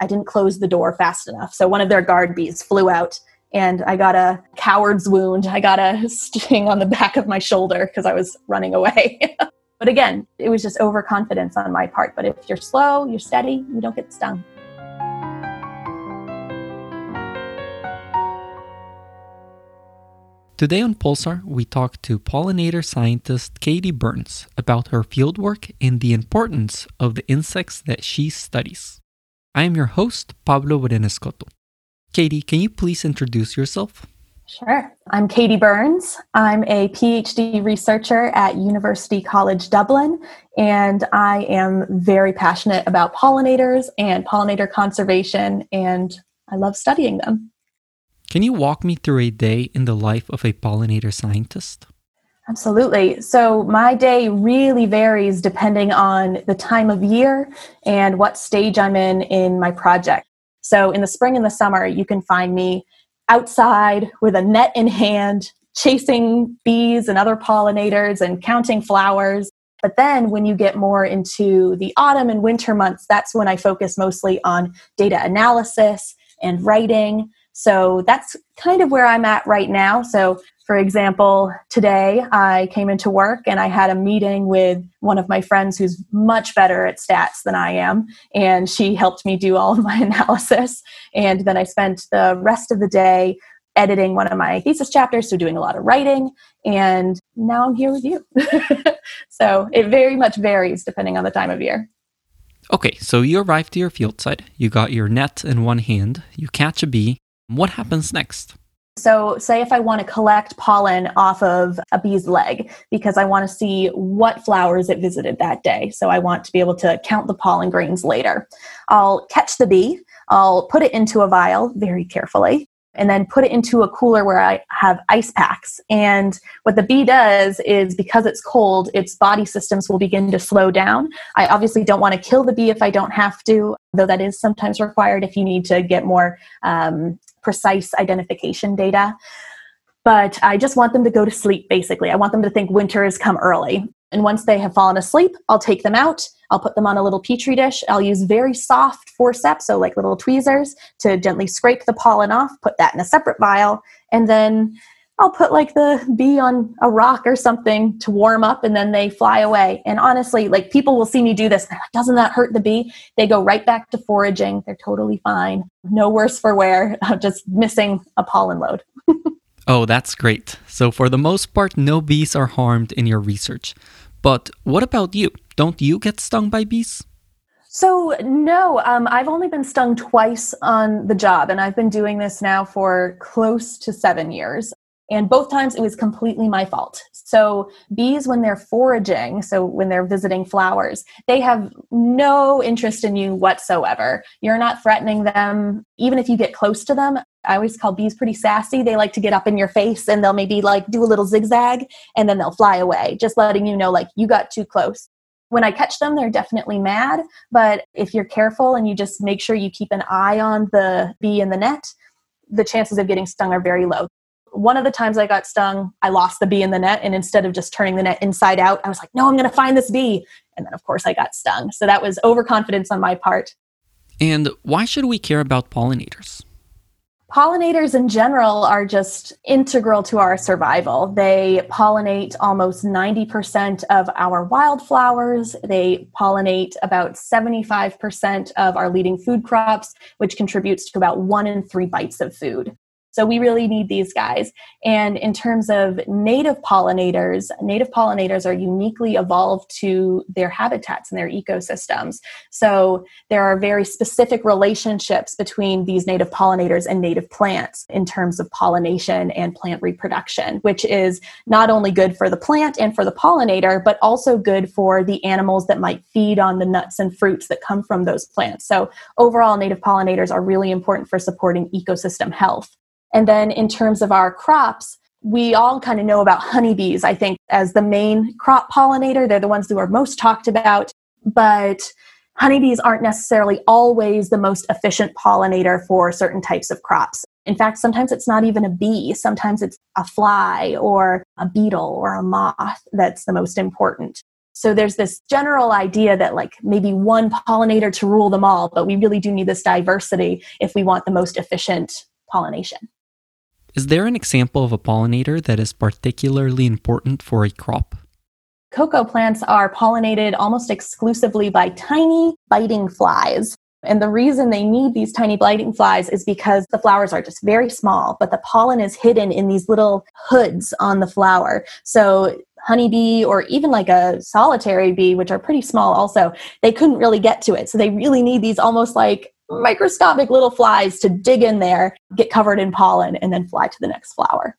I didn't close the door fast enough. So one of their guard bees flew out and I got a coward's wound. I got a sting on the back of my shoulder because I was running away. but again, it was just overconfidence on my part. But if you're slow, you're steady, you don't get stung. Today on Pulsar, we talk to pollinator scientist Katie Burns about her fieldwork and the importance of the insects that she studies. I am your host, Pablo Brenescoto. Katie, can you please introduce yourself? Sure. I'm Katie Burns. I'm a PhD researcher at University College Dublin, and I am very passionate about pollinators and pollinator conservation, and I love studying them. Can you walk me through a day in the life of a pollinator scientist? Absolutely. So, my day really varies depending on the time of year and what stage I'm in in my project. So, in the spring and the summer, you can find me outside with a net in hand, chasing bees and other pollinators and counting flowers. But then, when you get more into the autumn and winter months, that's when I focus mostly on data analysis and writing so that's kind of where I'm at right now. So, for example, today I came into work and I had a meeting with one of my friends who's much better at stats than I am, and she helped me do all of my analysis. And then I spent the rest of the day editing one of my thesis chapters, so doing a lot of writing, and now I'm here with you. so it very much varies depending on the time of year. Okay, so you arrive to your field site, you got your net in one hand, you catch a bee, what happens next? So, say if I want to collect pollen off of a bee's leg because I want to see what flowers it visited that day. So, I want to be able to count the pollen grains later. I'll catch the bee, I'll put it into a vial very carefully, and then put it into a cooler where I have ice packs. And what the bee does is because it's cold, its body systems will begin to slow down. I obviously don't want to kill the bee if I don't have to, though that is sometimes required if you need to get more um, precise identification data. But I just want them to go to sleep, basically. I want them to think winter has come early. And once they have fallen asleep, I'll take them out. I'll put them on a little petri dish. I'll use very soft forceps, so like little tweezers, to gently scrape the pollen off, put that in a separate vial, and then I'll put like the bee on a rock or something to warm up and then they fly away. And honestly, like people will see me do this. Like, Doesn't that hurt the bee? They go right back to foraging. They're totally fine. No worse for wear. just missing a pollen load. oh, that's great. So, for the most part, no bees are harmed in your research. But what about you? Don't you get stung by bees? So, no, um, I've only been stung twice on the job, and I've been doing this now for close to seven years. And both times it was completely my fault. So, bees, when they're foraging, so when they're visiting flowers, they have no interest in you whatsoever. You're not threatening them, even if you get close to them. I always call bees pretty sassy. They like to get up in your face and they'll maybe like do a little zigzag and then they'll fly away, just letting you know, like, you got too close. When I catch them, they're definitely mad. But if you're careful and you just make sure you keep an eye on the bee in the net, the chances of getting stung are very low one of the times I got stung, I lost the bee in the net. And instead of just turning the net inside out, I was like, no, I'm going to find this bee. And then, of course, I got stung. So that was overconfidence on my part. And why should we care about pollinators? Pollinators in general are just integral to our survival. They pollinate almost 90% of our wildflowers. They pollinate about 75% of our leading food crops, which contributes to about one in three bites of food. So we really need these guys. And in terms of native pollinators, native pollinators are uniquely evolved to their habitats and their ecosystems. So there are very specific relationships between these native pollinators and native plants in terms of pollination and plant reproduction, which is not only good for the plant and for the pollinator, but also good for the animals that might feed on the nuts and fruits that come from those plants. So overall, native pollinators are really important for supporting ecosystem health. And then in terms of our crops, we all kind of know about honeybees, I think, as the main crop pollinator. They're the ones who are most talked about. But honeybees aren't necessarily always the most efficient pollinator for certain types of crops. In fact, sometimes it's not even a bee, sometimes it's a fly or a beetle or a moth that's the most important. So there's this general idea that like maybe one pollinator to rule them all, but we really do need this diversity if we want the most efficient pollination. Is there an example of a pollinator that is particularly important for a crop? Cocoa plants are pollinated almost exclusively by tiny biting flies. And the reason they need these tiny biting flies is because the flowers are just very small, but the pollen is hidden in these little hoods on the flower. So honeybee or even like a solitary bee, which are pretty small also, they couldn't really get to it. So they really need these almost like microscopic little flies to dig in there, get covered in pollen, and then fly to the next flower.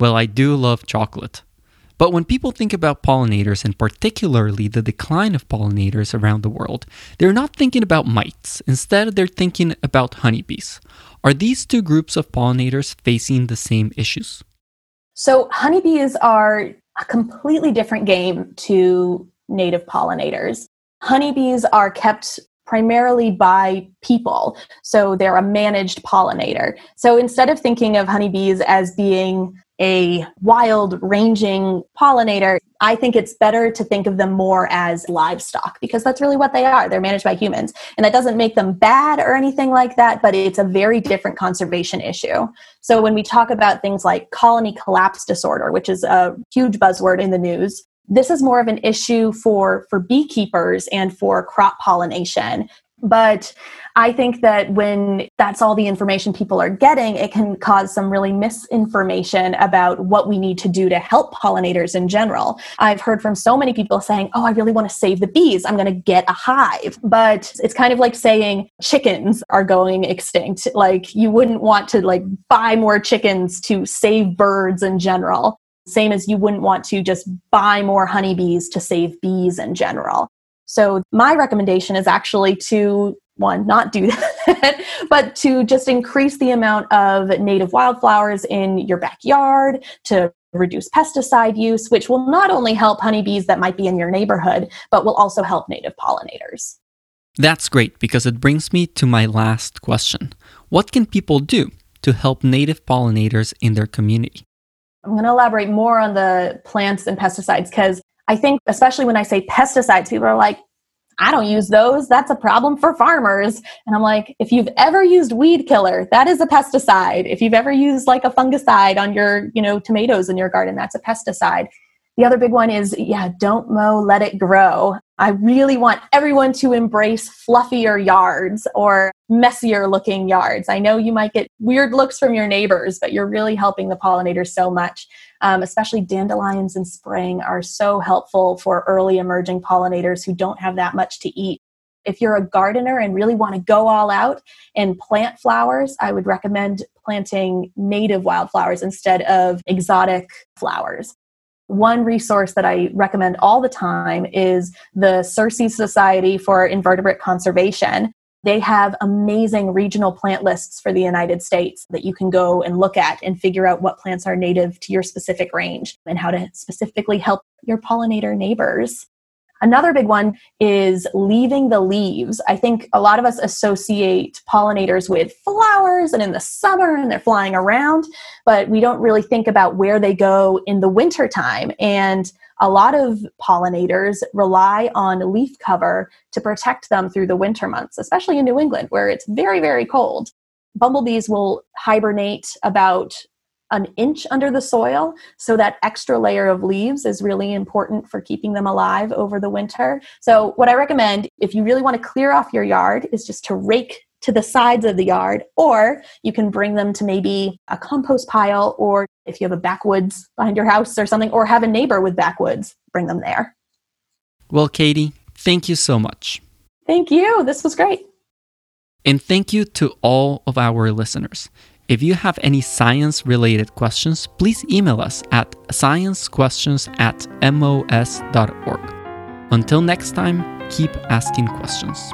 Well, I do love chocolate. But when people think about pollinators and particularly the decline of pollinators around the world, they're not thinking about mites. Instead, they're thinking about honeybees. Are these two groups of pollinators facing the same issues? So, honeybees are a completely different game to native pollinators. Honeybees are kept primarily by people. So they're a managed pollinator. So instead of thinking of honeybees as being a wild ranging pollinator, I think it's better to think of them more as livestock because that's really what they are. They're managed by humans. And that doesn't make them bad or anything like that, but it's a very different conservation issue. So when we talk about things like colony collapse disorder, which is a huge buzzword in the news, this is more of an issue for for beekeepers and for crop pollination but I think that when that's all the information people are getting, it can cause some really misinformation about what we need to do to help pollinators in general. I've heard from so many people saying, Oh, I really want to save the bees. I'm going to get a hive. But it's kind of like saying chickens are going extinct. Like you wouldn't want to like buy more chickens to save birds in general. Same as you wouldn't want to just buy more honeybees to save bees in general. So, my recommendation is actually to one, not do that, but to just increase the amount of native wildflowers in your backyard, to reduce pesticide use, which will not only help honeybees that might be in your neighborhood, but will also help native pollinators. That's great because it brings me to my last question. What can people do to help native pollinators in their community? I'm going to elaborate more on the plants and pesticides because I think, especially when I say pesticides, people are like, I don't use those. That's a problem for farmers. And I'm like, if you've ever used weed killer, that is a pesticide. If you've ever used like a fungicide on your, you know, tomatoes in your garden, that's a pesticide. The other big one is, yeah, don't mow, let it grow. I really want everyone to embrace fluffier yards or messier looking yards. I know you might get weird looks from your neighbors, but you're really helping the pollinators so much. Um, especially dandelions in spring are so helpful for early emerging pollinators who don't have that much to eat. If you're a gardener and really want to go all out and plant flowers, I would recommend planting native wildflowers instead of exotic flowers. One resource that I recommend all the time is the Xerces Society for Invertebrate Conservation. They have amazing regional plant lists for the United States that you can go and look at and figure out what plants are native to your specific range and how to specifically help your pollinator neighbors. Another big one is leaving the leaves. I think a lot of us associate pollinators with flowers and in the summer and they're flying around, but we don't really think about where they go in the wintertime. And a lot of pollinators rely on leaf cover to protect them through the winter months, especially in New England where it's very, very cold. Bumblebees will hibernate about an inch under the soil. So that extra layer of leaves is really important for keeping them alive over the winter. So, what I recommend if you really want to clear off your yard is just to rake to the sides of the yard, or you can bring them to maybe a compost pile, or if you have a backwoods behind your house or something, or have a neighbor with backwoods, bring them there. Well, Katie, thank you so much. Thank you. This was great. And thank you to all of our listeners. If you have any science related questions, please email us at sciencequestions at mos.org. Until next time, keep asking questions.